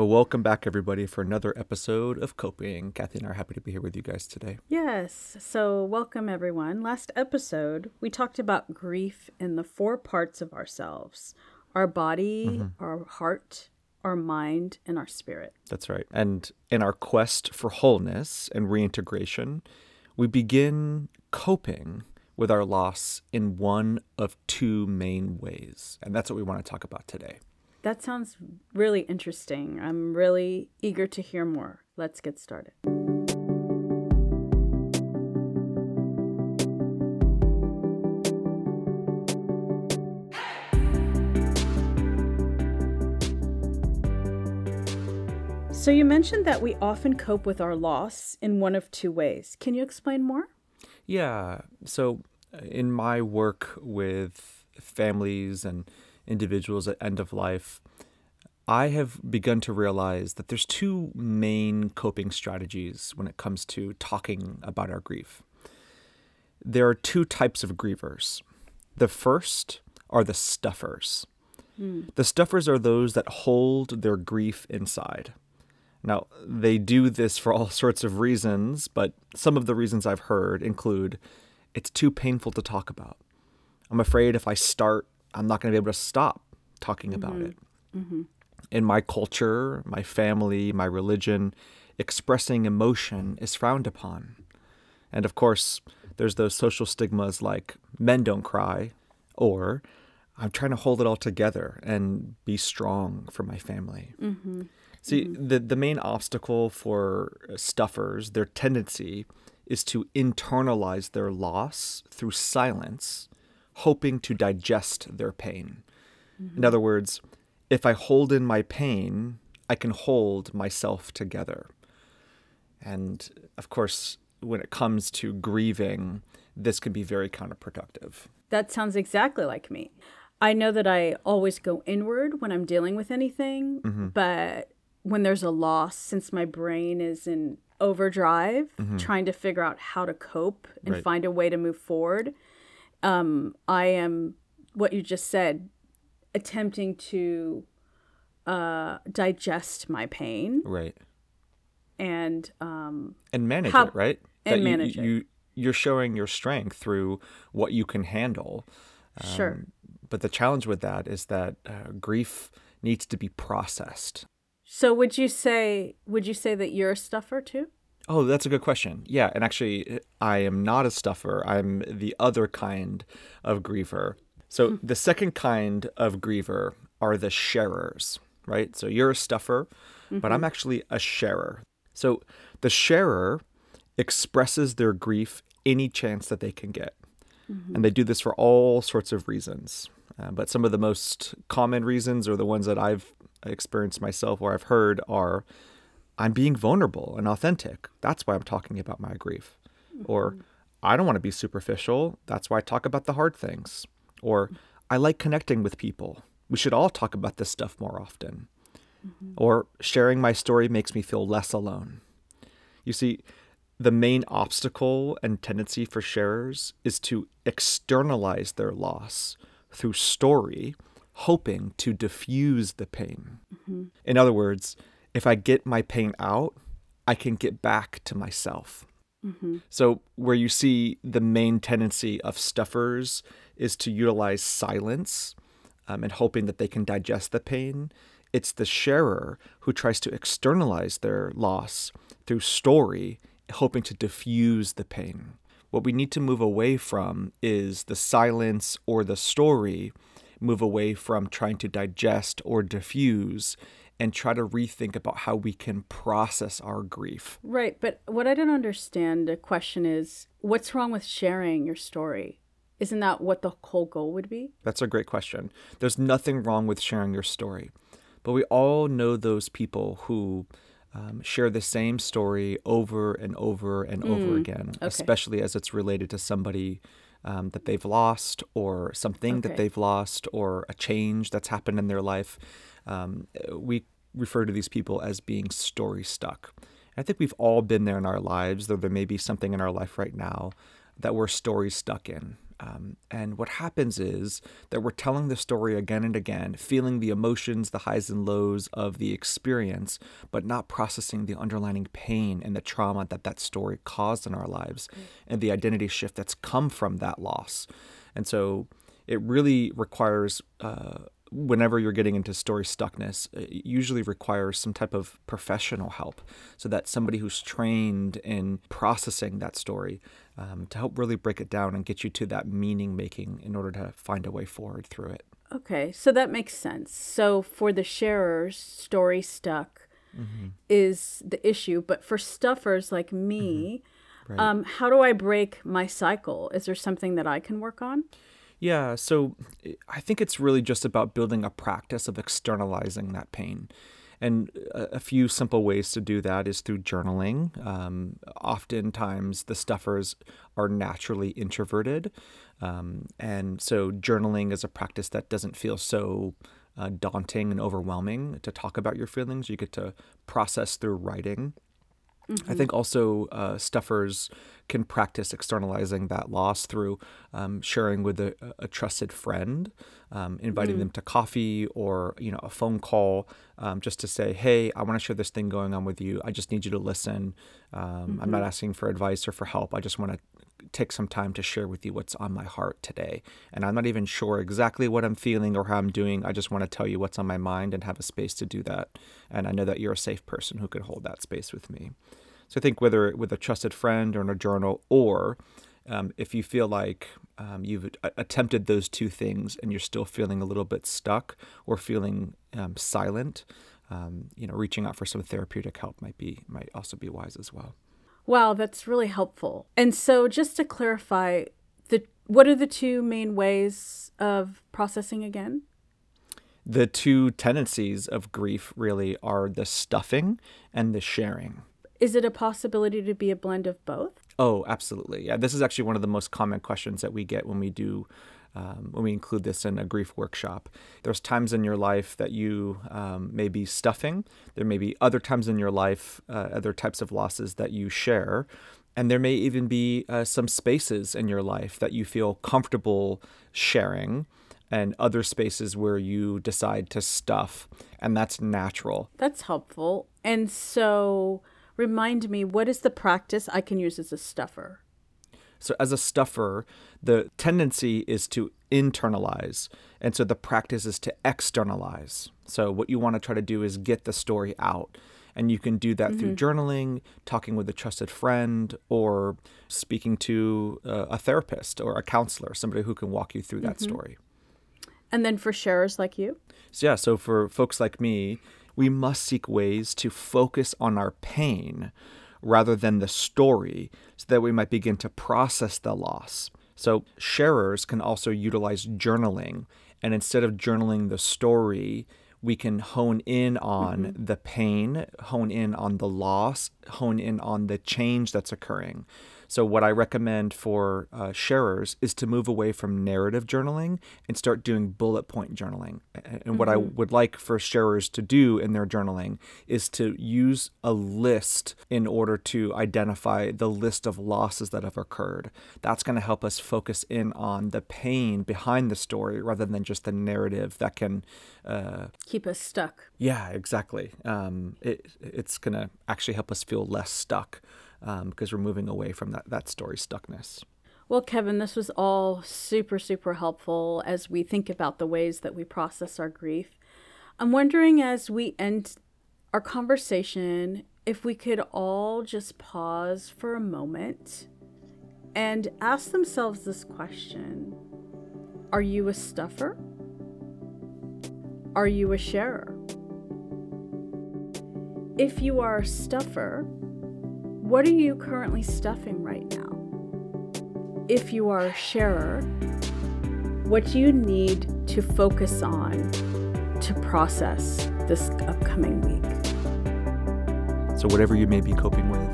Well, welcome back, everybody, for another episode of Coping. Kathy and I are happy to be here with you guys today. Yes. So, welcome everyone. Last episode, we talked about grief in the four parts of ourselves our body, mm-hmm. our heart, our mind, and our spirit. That's right. And in our quest for wholeness and reintegration, we begin coping with our loss in one of two main ways. And that's what we want to talk about today. That sounds really interesting. I'm really eager to hear more. Let's get started. So, you mentioned that we often cope with our loss in one of two ways. Can you explain more? Yeah. So, uh, in my work with families and individuals at end of life, I have begun to realize that there's two main coping strategies when it comes to talking about our grief. There are two types of grievers. The first are the stuffers. Hmm. The stuffers are those that hold their grief inside. Now, they do this for all sorts of reasons, but some of the reasons I've heard include it's too painful to talk about. I'm afraid if I start, I'm not going to be able to stop talking about mm-hmm. it. Mm-hmm. In my culture, my family, my religion, expressing emotion is frowned upon. And of course, there's those social stigmas like men don't cry, or I'm trying to hold it all together and be strong for my family. Mm-hmm. See, the, the main obstacle for stuffers, their tendency is to internalize their loss through silence, hoping to digest their pain. In mm-hmm. other words, if I hold in my pain, I can hold myself together. And of course, when it comes to grieving, this can be very counterproductive. That sounds exactly like me. I know that I always go inward when I'm dealing with anything, mm-hmm. but when there's a loss, since my brain is in overdrive, mm-hmm. trying to figure out how to cope and Right. find a way to move forward, um, I am what you just said, attempting to uh, digest my pain Right. and um, and manage How- it, right? and you, manage it. you, You're showing your strength through what you can handle. sure. Um, But the challenge with that is that uh, grief needs to be processed. So would you say would you say that you're a stuffer too? Oh, that's a good question. Yeah, and actually, I am not a stuffer. I'm the other kind of griever. So hmm. the second kind of griever are the sharers, right? So you're a stuffer, but I'm mm-hmm. actually a sharer. So the sharer expresses their grief any chance that they can get. Mm-hmm. And they do this for all sorts of reasons. Uh, but some of the most common reasons, or the ones that I've experienced myself or I've heard, are I'm being vulnerable and authentic. That's why I'm talking about my grief. Or I don't want to be superficial. That's why I talk about the hard things. Or I like connecting with people. We should all talk about this stuff more often. Mm-hmm. Or sharing my story makes me feel less alone. You see, the main obstacle and tendency for sharers is to externalize their loss through story, hoping to diffuse the pain. Mm-hmm. In other words, if I get my pain out, I can get back to myself. So, where you see the main tendency of stuffers is to utilize silence um, and hoping that they can digest the pain, it's the sharer who tries to externalize their loss through story, hoping to diffuse the pain. What we need to move away from is the silence or the story, move away from trying to digest or diffuse, and try to rethink about how we can process our grief. Right, but what I don't understand the question is what's wrong with sharing your story? Isn't that what the whole goal would be? That's a great question. There's nothing wrong with sharing your story, but we all know those people who um, share the same story over and over and over again, especially as it's related to somebody um, that they've lost or something that they've lost or a change that's happened in their life. Um, we refer to these people as being story stuck. I think we've all been there in our lives, though there may be something in our life right now that we're story stuck in. Um, and what happens is that we're telling the story again and again, feeling the emotions, the highs and lows of the experience, but not processing the underlying pain and the trauma that that story caused in our lives mm. and the identity shift that's come from that loss. And so it really requires uh, whenever you're getting into story stuckness, it usually requires some type of professional help so that somebody who's trained in processing that story um, to help really break it down and get you to that meaning making in order to find a way forward through it. Okay, so that makes sense. So for the sharers, story stuck mm-hmm. is the issue, but for stuffers like me, mm-hmm. right. um, how do I break my cycle? Is there something that I can work on? Yeah, so I think it's really just about building a practice of externalizing that pain. And a, few simple ways to do that is through journaling. Um, oftentimes, the stuffers are naturally introverted. Um, and so, journaling is a practice that doesn't feel so uh, daunting and overwhelming to talk about your feelings. You get to process through writing. Mm-hmm. I think also uh, stuffers can practice externalizing that loss through um, sharing with a, a trusted friend, um, inviting mm them to coffee or you know a phone call, um, just to say, hey, I want to share this thing going on with you. I just need you to listen. Mm-hmm. I'm not mm-hmm. asking for advice or for help. I just want to take some time to share with you what's on my heart today. And I'm not even sure exactly what I'm feeling or how I'm doing. I just want to tell you what's on my mind and have a space to do that. And I know that you're a safe person who could hold that space with me. So I think whether with a trusted friend or in a journal, or um, if you feel like um, you've attempted those two things and you're still feeling a little bit stuck or feeling um, silent, um, you know, reaching out for some therapeutic help might be might also be wise as well. Wow, that's really helpful. And so, just to clarify, the what are the two main ways of processing again? The two tendencies of grief really are the stuffing and the sharing. Is it a possibility to be a blend of both? Oh, absolutely. Yeah, this is actually one of the most common questions that we get when we do um, when we include this in a grief workshop. There's times in your life that you um, may be stuffing. There may be other times in your life, uh, other types of losses that you share. And there may even be uh, some spaces in your life that you feel comfortable sharing and other spaces where you decide to stuff. And that's natural. That's helpful. And so remind me what is the practice I can use as a stuffer? So, as a stuffer, the tendency is to internalize. And so the practice is to externalize. So, what you want to try to do is get the story out. And you can do that mm-hmm. through journaling, talking with a trusted friend, or speaking to a, a therapist or a counselor, somebody who can walk you through that mm-hmm. story. And then for sharers like you? So, yeah, so for folks like me, we must seek ways to focus on our pain rather than the story so that we might begin to process the loss. So, sharers can also utilize journaling, and instead of journaling the story, we can hone in on mm-hmm. the pain, hone in on the loss, hone in on the change that's occurring. So, what I recommend for uh, sharers is to move away from narrative journaling and start doing bullet point journaling. And mm-hmm. what I mm-hmm. would like for sharers to do in their journaling is to use a list in order to identify the list of losses that have occurred. That's going to help us focus in on the pain behind the story rather than just the narrative that can uh, keep us stuck. Yeah, exactly. Um, it, it's going to actually help us feel less stuck um, because we're moving away from that, that story stuckness. Well, Kevin, this was all super, super helpful as we think about the ways that we process our grief. I'm wondering as we end our conversation if we could all just pause for a moment and ask themselves this question Are you a stuffer? Are you a sharer? If you are a stuffer, what are you currently stuffing right now? If you are a sharer, what do you need to focus on to process this upcoming week? So, whatever you may be coping with.